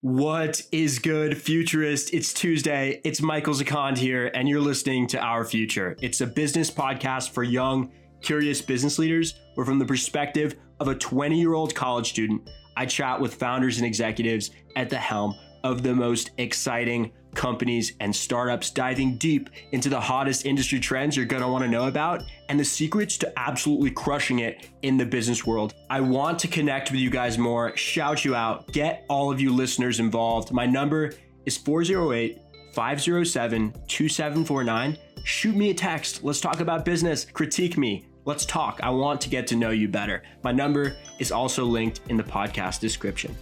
What is good, futurist? It's Tuesday. It's Michael Zakand here, and you're listening to Our Future. It's a business podcast for young, curious business leaders, where, from the perspective of a 20 year old college student, I chat with founders and executives at the helm of the most exciting companies and startups, diving deep into the hottest industry trends you're want to know about and the secrets to absolutely crushing it in the business world. I want to connect with you guys more, shout you out, get all of you listeners involved. My number is 408 507 2749. Shoot me a text. Let's talk about business. Critique me. Let's talk. I want to get to know you better. My number is also linked in the podcast description.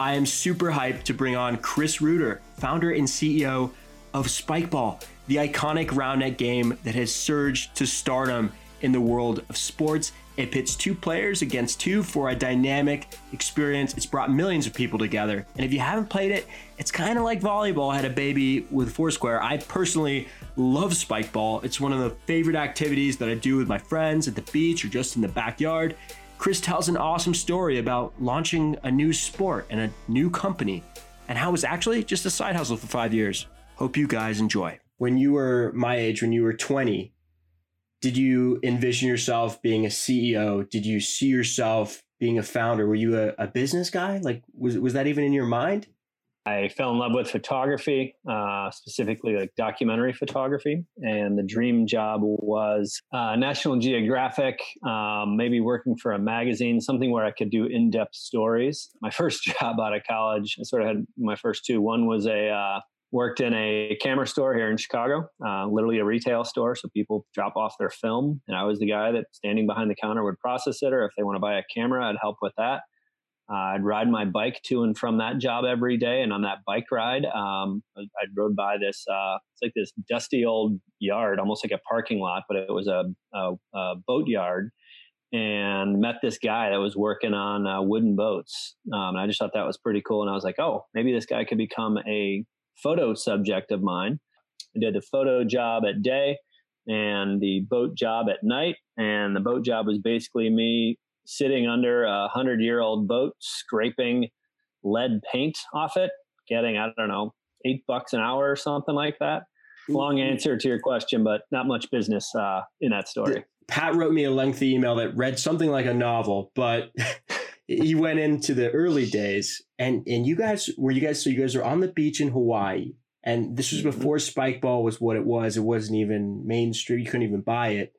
I am super hyped to bring on Chris Ruder, founder and CEO of Spikeball, the iconic round net game that has surged to stardom in the world of sports. It pits two players against two for a dynamic experience. It's brought millions of people together. And if you haven't played it, it's kind of like volleyball had a baby with Foursquare. I personally love Spikeball. It's one of the favorite activities that I do with my friends at the beach or just in the backyard. Chris tells an awesome story about launching a new sport and a new company and how it was actually just a side hustle for five years. Hope you guys enjoy. When you were my age, when you were 20, did you envision yourself being a CEO? Did you see yourself being a founder? Were you a, a business guy? Like, was, was that even in your mind? I fell in love with photography, uh, specifically like documentary photography. And the dream job was uh, National Geographic, um, maybe working for a magazine, something where I could do in depth stories. My first job out of college, I sort of had my first two. One was a uh, worked in a camera store here in Chicago, uh, literally a retail store. So people drop off their film, and I was the guy that standing behind the counter would process it, or if they want to buy a camera, I'd help with that. Uh, I'd ride my bike to and from that job every day, and on that bike ride, um, I rode by this. Uh, it's like this dusty old yard, almost like a parking lot, but it was a, a, a boat yard. And met this guy that was working on uh, wooden boats. Um, and I just thought that was pretty cool. And I was like, oh, maybe this guy could become a photo subject of mine. I did the photo job at day and the boat job at night. And the boat job was basically me sitting under a hundred year old boat, scraping lead paint off it, getting, I don't know, eight bucks an hour or something like that. Long answer to your question, but not much business uh, in that story. Pat wrote me a lengthy email that read something like a novel, but he went into the early days and and you guys were you guys so you guys are on the beach in Hawaii and this was mm-hmm. before Spikeball was what it was. It wasn't even mainstream. You couldn't even buy it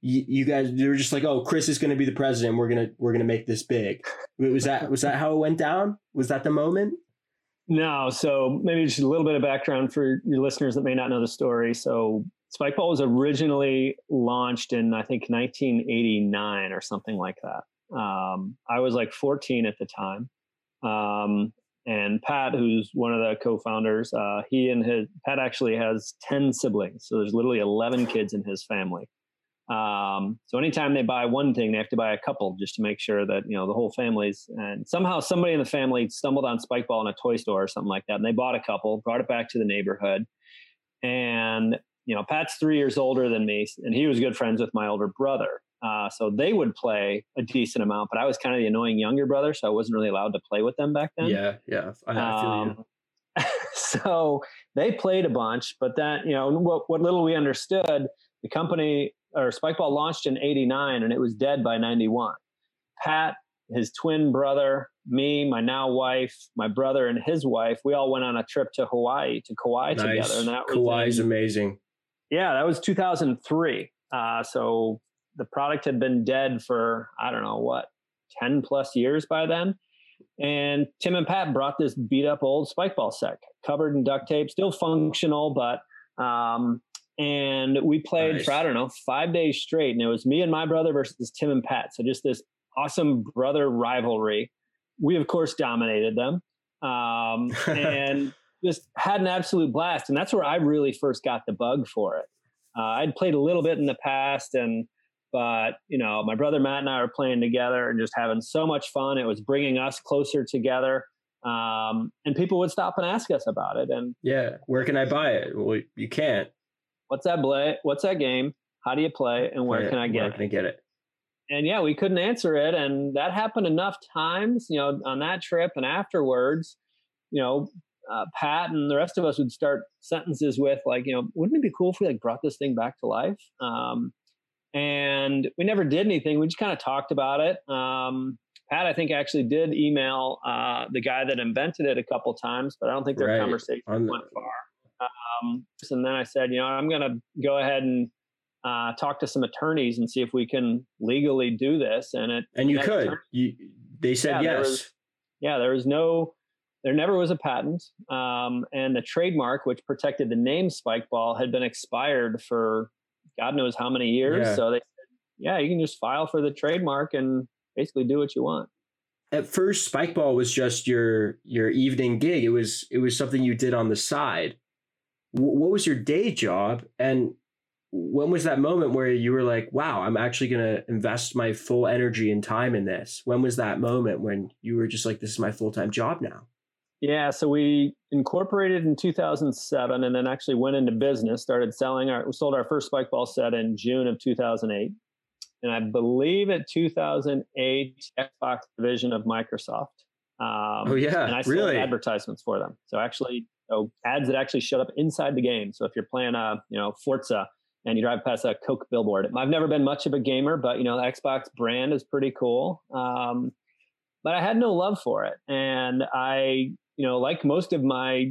you, you guys they were just like, oh, Chris is going to be the president. We're gonna we're gonna make this big. Was that was that how it went down? Was that the moment? No. So maybe just a little bit of background for your listeners that may not know the story. So Spikeball was originally launched in I think 1989 or something like that. Um, I was like 14 at the time. Um, and Pat, who's one of the co-founders, uh, he and his Pat actually has 10 siblings. So there's literally 11 kids in his family. Um, so anytime they buy one thing, they have to buy a couple just to make sure that you know the whole family's. And somehow somebody in the family stumbled on Spikeball in a toy store or something like that, and they bought a couple, brought it back to the neighborhood, and you know Pat's three years older than me, and he was good friends with my older brother. Uh, so they would play a decent amount, but I was kind of the annoying younger brother, so I wasn't really allowed to play with them back then. Yeah, yeah, I, I feel um, you. so they played a bunch, but that you know what, what little we understood, the company or Spikeball launched in 89 and it was dead by 91. Pat, his twin brother, me, my now wife, my brother and his wife, we all went on a trip to Hawaii to Kauai nice. together. And that was Kauai's in, amazing. Yeah, that was 2003. Uh, so the product had been dead for, I don't know what, 10 plus years by then. And Tim and Pat brought this beat up old Spikeball set covered in duct tape, still functional, but um, and we played nice. for I don't know five days straight, and it was me and my brother versus Tim and Pat. So just this awesome brother rivalry. We of course dominated them, um, and just had an absolute blast. And that's where I really first got the bug for it. Uh, I'd played a little bit in the past, and but you know my brother Matt and I were playing together and just having so much fun. It was bringing us closer together. Um, and people would stop and ask us about it. And yeah, where can I buy it? Well, you can't what's that play? What's that game? How do you play? And where can I get where can I get it? And yeah, we couldn't answer it. And that happened enough times, you know, on that trip and afterwards you know, uh, Pat and the rest of us would start sentences with like, you know, wouldn't it be cool if we like brought this thing back to life? Um, and we never did anything. We just kind of talked about it. Um, Pat, I think, actually did email uh, the guy that invented it a couple times, but I don't think their right. conversation the- went far. Um, and then I said, you know, I'm going to go ahead and uh, talk to some attorneys and see if we can legally do this. And it and you could. Attorney, you, they said yeah, yes. There was, yeah, there was no, there never was a patent, um, and the trademark which protected the name Spike Ball had been expired for God knows how many years. Yeah. So they said, yeah, you can just file for the trademark and basically do what you want. At first, Spike Ball was just your your evening gig. It was it was something you did on the side. What was your day job, and when was that moment where you were like, "Wow, I'm actually going to invest my full energy and time in this"? When was that moment when you were just like, "This is my full time job now"? Yeah, so we incorporated in 2007 and then actually went into business, started selling our, we sold our first spike ball set in June of 2008. And I believe at 2008, Xbox division of Microsoft. Um, oh, yeah. And I sold really? advertisements for them. So actually, so ads that actually showed up inside the game. So if you're playing a, you know, Forza and you drive past a Coke billboard, I've never been much of a gamer, but, you know, the Xbox brand is pretty cool. Um, but I had no love for it. And I you know, like most of my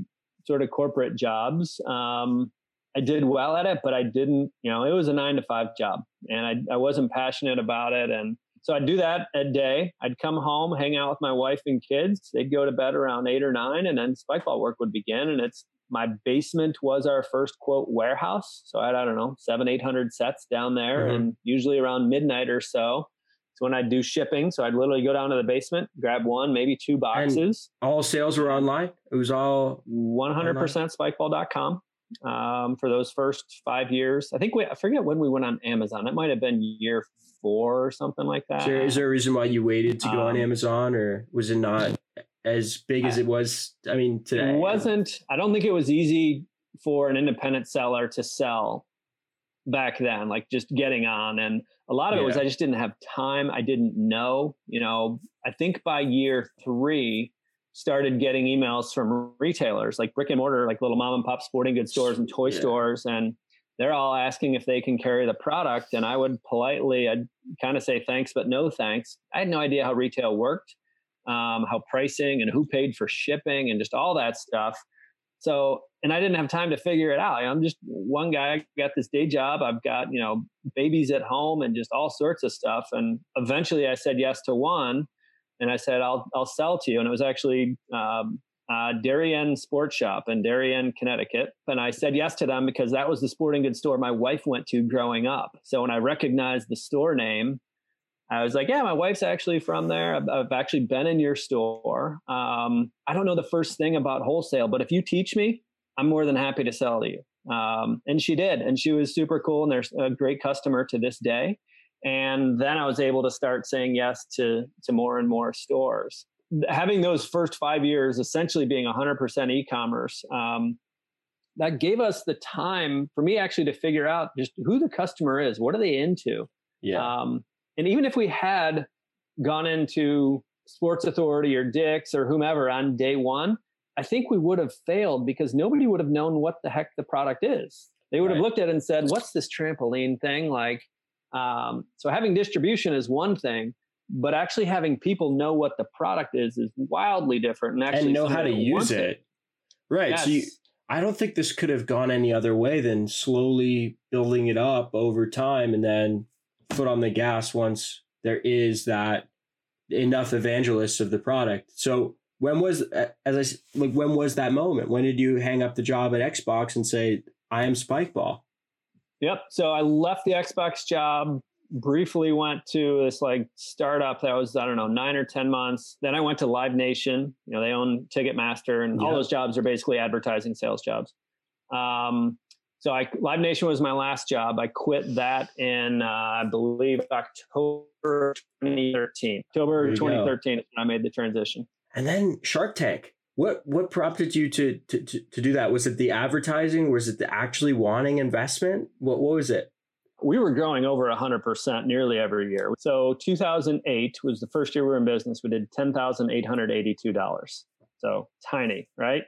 sort of corporate jobs, um, I did well at it, but I didn't, you know, it was a nine to five job and I, I wasn't passionate about it. And so I'd do that a day. I'd come home, hang out with my wife and kids. They'd go to bed around eight or nine and then spikeball work would begin. And it's my basement was our first quote warehouse. So I had, I don't know, seven, 800 sets down there mm-hmm. and usually around midnight or so It's when I'd do shipping. So I'd literally go down to the basement, grab one, maybe two boxes. And all sales were online. It was all 100% spikeball.com um, for those first five years. I think we, I forget when we went on Amazon. It might have been year four or something like that. So is there a reason why you waited to go um, on Amazon or was it not as big as it was? I mean, today? It wasn't, I don't think it was easy for an independent seller to sell back then, like just getting on. And a lot of yeah. it was I just didn't have time. I didn't know. You know, I think by year three, started getting emails from retailers like brick and mortar, like little mom and pop sporting goods stores and toy yeah. stores. And they're all asking if they can carry the product. And I would politely, I'd kind of say thanks, but no thanks. I had no idea how retail worked, um, how pricing and who paid for shipping and just all that stuff. So, and I didn't have time to figure it out. I'm just one guy. I got this day job. I've got, you know, babies at home and just all sorts of stuff. And eventually I said yes to one and I said, I'll, I'll sell to you. And it was actually, um, uh, Darien Sports Shop in Darien, Connecticut. And I said yes to them because that was the sporting goods store my wife went to growing up. So when I recognized the store name, I was like, yeah, my wife's actually from there. I've, I've actually been in your store. Um, I don't know the first thing about wholesale, but if you teach me, I'm more than happy to sell to you. Um, and she did, and she was super cool, and there's a great customer to this day. And then I was able to start saying yes to to more and more stores. Having those first five years essentially being 100% e-commerce, um, that gave us the time for me actually to figure out just who the customer is, what are they into. Yeah. Um, and even if we had gone into Sports Authority or Dick's or whomever on day one, I think we would have failed because nobody would have known what the heck the product is. They would right. have looked at it and said, "What's this trampoline thing?" Like, um, so having distribution is one thing, but actually having people know what the product is is wildly different, and actually and know how to use it. it. Right. Yes. So you, I don't think this could have gone any other way than slowly building it up over time, and then foot on the gas once there is that enough evangelists of the product. So when was as I like when was that moment? When did you hang up the job at Xbox and say I am Spikeball? Yep. So I left the Xbox job, briefly went to this like startup that was I don't know nine or ten months. Then I went to Live Nation. You know they own Ticketmaster, and all those jobs are basically advertising sales jobs. Um, so I Live Nation was my last job. I quit that in uh, I believe October 2013. October 2013 I made the transition. And then Shark Tank. What what prompted you to, to to to do that? Was it the advertising? Was it the actually wanting investment? What what was it? We were growing over 100% nearly every year. So 2008 was the first year we were in business. We did $10,882. so tiny, right?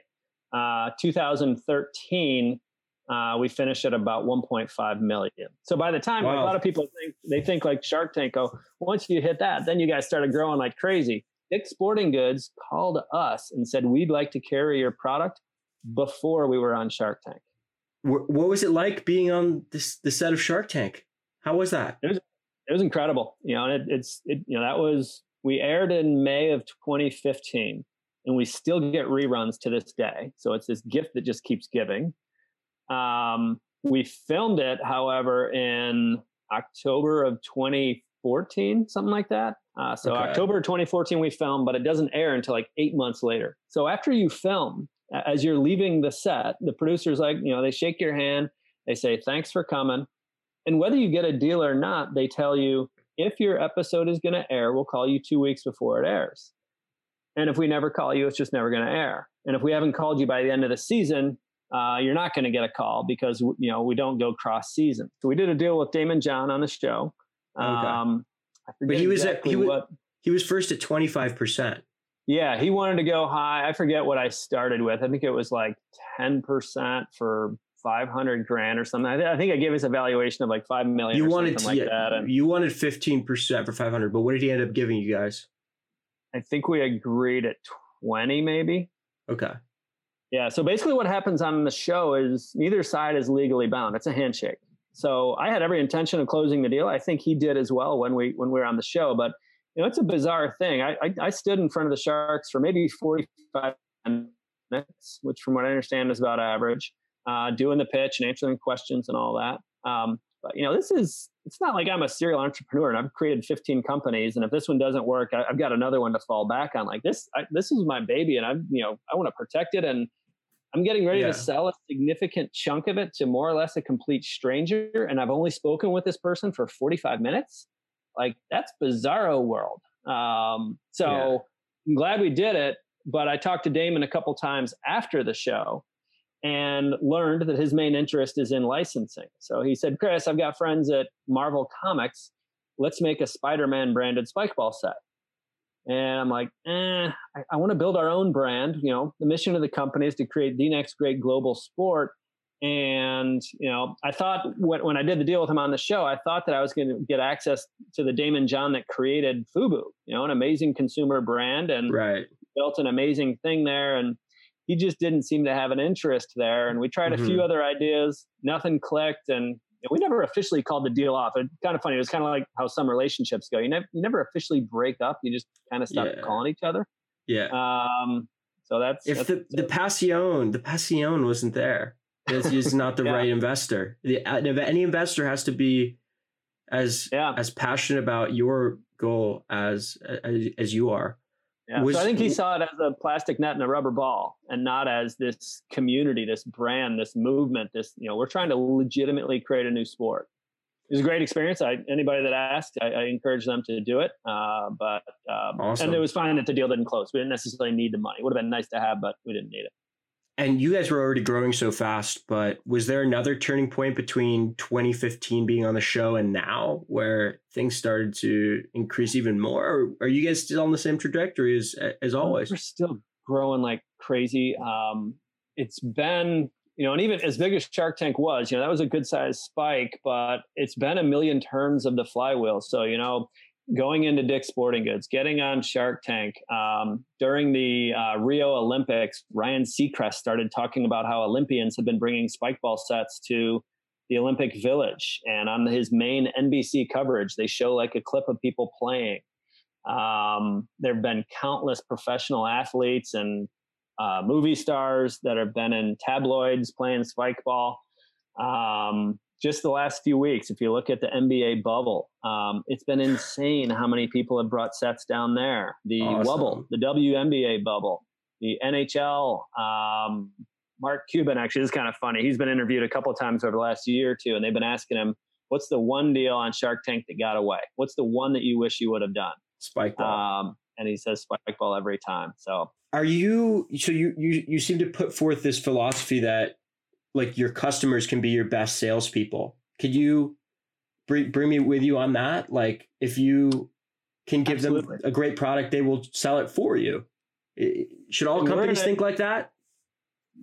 Uh, 2013, uh, we finished at about 1.5 million. So by the time wow. like, a lot of people think they think like Shark Tank, oh, once you hit that, then you guys started growing like crazy. Dick's Sporting Goods called us and said we'd like to carry your product before we were on Shark Tank. What was it like being on this the set of Shark Tank? How was that? It was it was incredible. You know, it, it's it, you know that was we aired in May of 2015, and we still get reruns to this day. So it's this gift that just keeps giving. Um, we filmed it, however, in October of 2014, something like that. Uh, so okay. October 2014 we filmed, but it doesn't air until like eight months later. So after you film, as you're leaving the set, the producers like you know they shake your hand, they say thanks for coming, and whether you get a deal or not, they tell you if your episode is going to air, we'll call you two weeks before it airs. And if we never call you, it's just never going to air. And if we haven't called you by the end of the season, uh, you're not going to get a call because you know we don't go cross season. So we did a deal with Daymond John on the show. Okay. But he was exactly at, he was he was first at twenty five percent. Yeah, he wanted to go high. I forget what I started with. I think it was like ten percent for five hundred grand or something. I, think I gave us a valuation of like five million. You wanted to, like yeah, that. And you wanted fifteen percent for five hundred, but what did he end up giving you guys? I think we agreed at twenty, maybe. Okay. Yeah. So basically, what happens on the show is neither side is legally bound. It's a handshake. So I had every intention of closing the deal. I think he did as well when we when we were on the show. But you know, it's a bizarre thing. I I, I stood in front of the Sharks for maybe forty five minutes, which from what I understand is about average uh, doing the pitch and answering questions and all that. Um, but you know, this is it's not like I'm a serial entrepreneur and I've created 15 companies, and if this one doesn't work, I, have got another one to fall back on. Like this, I, this is my baby, and I'm you know I want to protect it, and I'm getting ready yeah. to sell a significant chunk of it to more or less a complete stranger, and I've only spoken with this person for 45 minutes. Like that's bizarro world. Um, so yeah. I'm glad we did it, but I talked to Daymond a couple times after the show and learned that his main interest is in licensing. So he said, Chris, I've got friends at Marvel Comics. Let's make a Spider Man branded spike ball set. And I'm like, eh, I, I want to build our own brand. You know, the mission of the company is to create the next great global sport. And, you know, I thought when, when I did the deal with him on the show, I thought that I was going to get access to the Daymond John that created Fubu, you know, an amazing consumer brand and right. built an amazing thing there. And he just didn't seem to have an interest there. And we tried mm-hmm. a few mm-hmm. other ideas, nothing clicked, and we never officially called the deal off. It's kind of funny. It was kind of like how some relationships go. You never, you never officially break up. You just kind of stop yeah. calling each other. Yeah. Um. So that's if that's, the the passion the passion wasn't there. It's just not the yeah. right investor. The, any investor has to be as yeah. as passionate about your goal as as, as you are. Yeah, was, so I think he saw it as a plastic net and a rubber ball, and not as this community, this brand, this movement. This you know, we're trying to legitimately create a new sport. It was a great experience. I, anybody that asked, I, I encourage them to do it. Uh, but um, awesome. and it was fine that the deal didn't close. We didn't necessarily need the money. It would have been nice to have, but we didn't need it and you guys were already growing so fast, but was there another turning point between 2015 being on the show and now where things started to increase even more? Or are you guys still on the same trajectory as as always? We're still growing like crazy. Um, it's been you know, and even as big as Shark Tank was, you know, that was a good sized spike, but it's been a million turns of the flywheel. So, you know, going into Dick's Sporting Goods, getting on Shark Tank. Um, during the uh, Rio Olympics, Ryan Seacrest started talking about how Olympians have been bringing spike ball sets to the Olympic Village. And on his main NBC coverage, they show like a clip of people playing. Um, there have been countless professional athletes and uh, movie stars that have been in tabloids playing spike ball. Um, just the last few weeks, if you look at the NBA bubble, um, it's been insane how many people have brought sets down there. The awesome. bubble, the WNBA bubble, the NHL. Um, Mark Cuban actually is kind of funny. He's been interviewed a couple of times over the last year or two, and they've been asking him, "What's the one deal on Shark Tank that got away? What's the one that you wish you would have done?" Spike ball. Um, and he says spike ball every time. So, are you? So you you you seem to put forth this philosophy that like your customers can be your best salespeople. Could you bring bring me with you on that? Like if you can give Absolutely. them a great product, they will sell it for you. Should all companies think like that?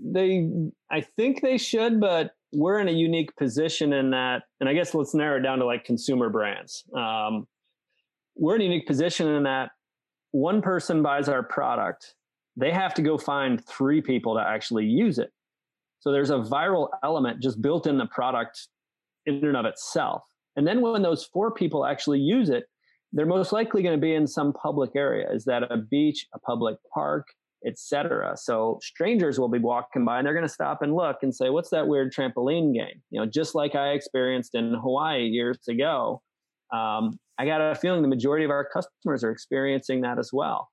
They, I think they should, but we're in a unique position in that, and I guess let's narrow it down to like consumer brands. Um, we're in a unique position in that one person buys our product, they have to go find three people to actually use it. So there's a viral element just built in the product in and of itself. And then when those four people actually use it, they're most likely going to be in some public area. Is that a beach, a public park, etc. So strangers will be walking by and they're going to stop and look and say, "What's that weird trampoline game?" You know, just like I experienced in Hawaii years ago. Um, I got a feeling the majority of our customers are experiencing that as well.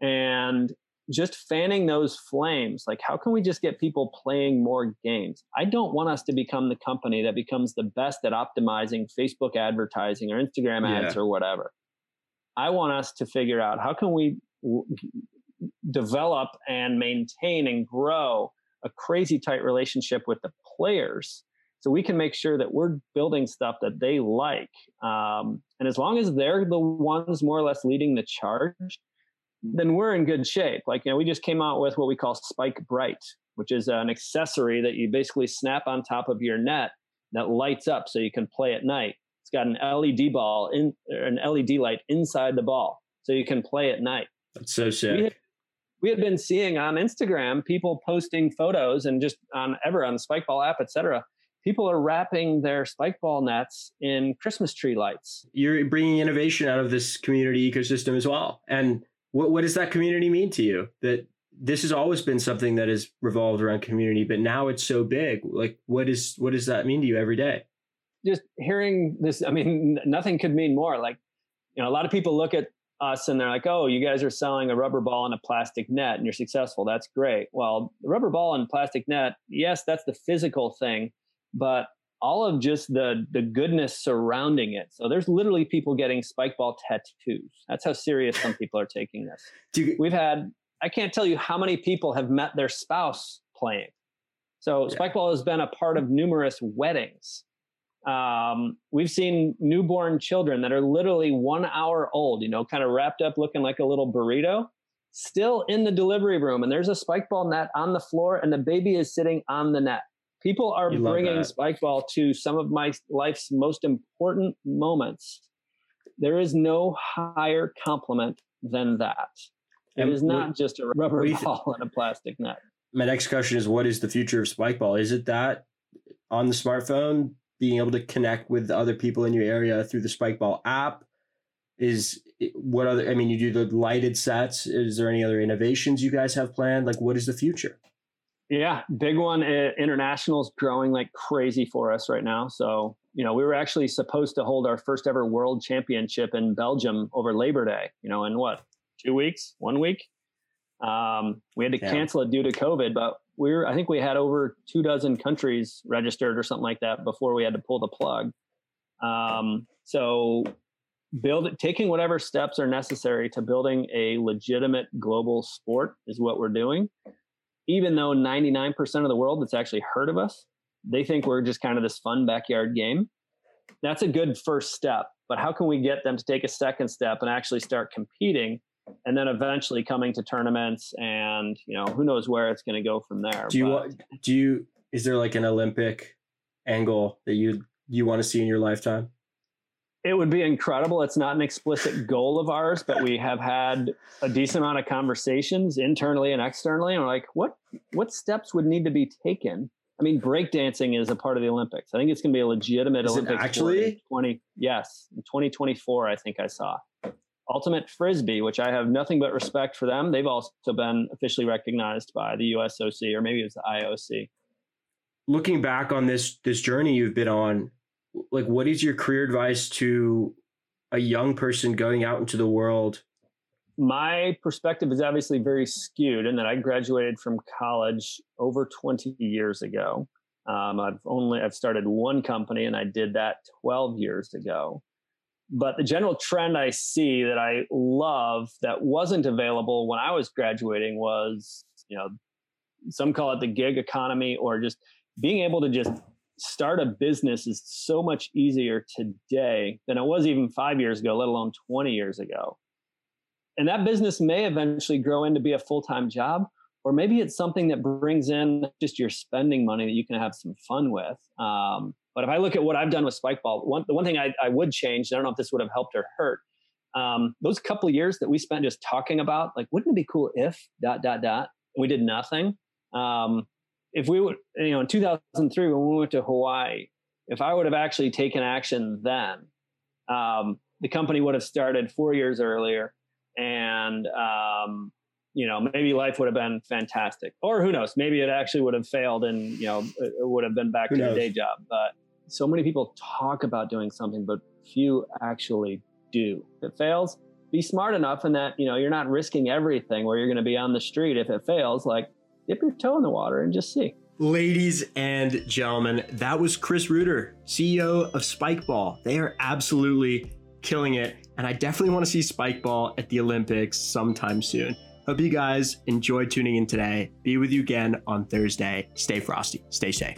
And just fanning those flames, like how can we just get people playing more games? I don't want us to become the company that becomes the best at optimizing Facebook advertising or Instagram ads yeah. or whatever. I want us to figure out how can we develop and maintain and grow a crazy tight relationship with the players so we can make sure that we're building stuff that they like um, and as long as they're the ones more or less leading the charge then we're in good shape like you know we just came out with what we call spike bright which is an accessory that you basically snap on top of your net that lights up so you can play at night it's got an led ball in an led light inside the ball so you can play at night that's so sick we had been seeing on Instagram people posting photos and just on ever on the Spikeball app, etc. People are wrapping their spike ball nets in Christmas tree lights. You're bringing innovation out of this community ecosystem as well. And what, what does that community mean to you? That this has always been something that has revolved around community, but now it's so big. Like, what is what does that mean to you every day? Just hearing this, I mean, nothing could mean more. Like, you know, a lot of people look at us and they're like, oh, you guys are selling a rubber ball and a plastic net and you're successful. That's great. Well, the rubber ball and plastic net, yes, that's the physical thing, but all of just the the goodness surrounding it. So there's literally people getting spike ball tattoos. That's how serious some people are taking this. You, We've had I can't tell you how many people have met their spouse playing. So yeah. spikeball has been a part of numerous weddings. Um, we've seen newborn children that are literally one hour old, you know, kind of wrapped up looking like a little burrito, still in the delivery room. And there's a spike ball net on the floor, and the baby is sitting on the net. People are you bringing spike ball to some of my life's most important moments. There is no higher compliment than that. It and is not what, just a rubber ball and a plastic net. My next question is what is the future of spike ball? Is it that on the smartphone being able to connect with other people in your area through the Spikeball app is what other i mean you do the lighted sets is there any other innovations you guys have planned like what is the future yeah big one international is growing like crazy for us right now so you know we were actually supposed to hold our first ever world championship in belgium over labor day you know in what two weeks one week um, we had to yeah. cancel it due to covid but we are I think we had over two dozen countries registered or something like that before we had to pull the plug. Um, so build taking whatever steps are necessary to building a legitimate global sport is what we're doing. Even though 99% of the world that's actually heard of us, they think we're just kind of this fun backyard game. That's a good first step. But how can we get them to take a second step and actually start competing and then eventually coming to tournaments and you know who knows where it's going to go from there do you but, do you is there like an olympic angle that you you want to see in your lifetime it would be incredible it's not an explicit goal of ours but we have had a decent amount of conversations internally and externally and we're like what what steps would need to be taken I mean, breakdancing is a part of the Olympics. I think it's going to be a legitimate is Olympics. Actually, twenty yes, in twenty twenty four. I think I saw. Ultimate Frisbee, which I have nothing but respect for them. They've also been officially recognized by the USOC or maybe it was the IOC. Looking back on this this journey you've been on, like what is your career advice to a young person going out into the world? My perspective is obviously very skewed in that I graduated from college over 20 years ago. Um, I've only I've started one company and I did that 12 years ago. But the general trend I see that I love that wasn't available when I was graduating was, you know, some call it the gig economy or just being able to just start a business is so much easier today than it was even five years ago, let alone 20 years ago. and that business may eventually grow into be a full-time job or maybe it's something that brings in just your spending money that you can have some fun with um, but if i look at what i've done with spikeball one, the one thing I, I would change i don't know if this would have helped or hurt um, those couple years that we spent just talking about like wouldn't it be cool if dot dot dot we did nothing um, if we would you know in 2003 when we went to hawaii if i would have actually taken action then um, the company would have started four years earlier and um, you know maybe life would have been fantastic. Or who knows? Maybe it actually would have failed and you know it would have been back who to knows? day job. But so many people talk about doing something but few actually do. If it fails be smart enough in that you know you're not risking everything where you're going to be on the street. If it fails like dip your toe in the water and just see Ladies and gentlemen, that was Chris Ruder, CEO of Spikeball. They are absolutely killing it, and I definitely want to see Spikeball at the Olympics sometime soon. Hope you guys enjoyed tuning in today. Be with you again on Thursday. Stay frosty, stay safe.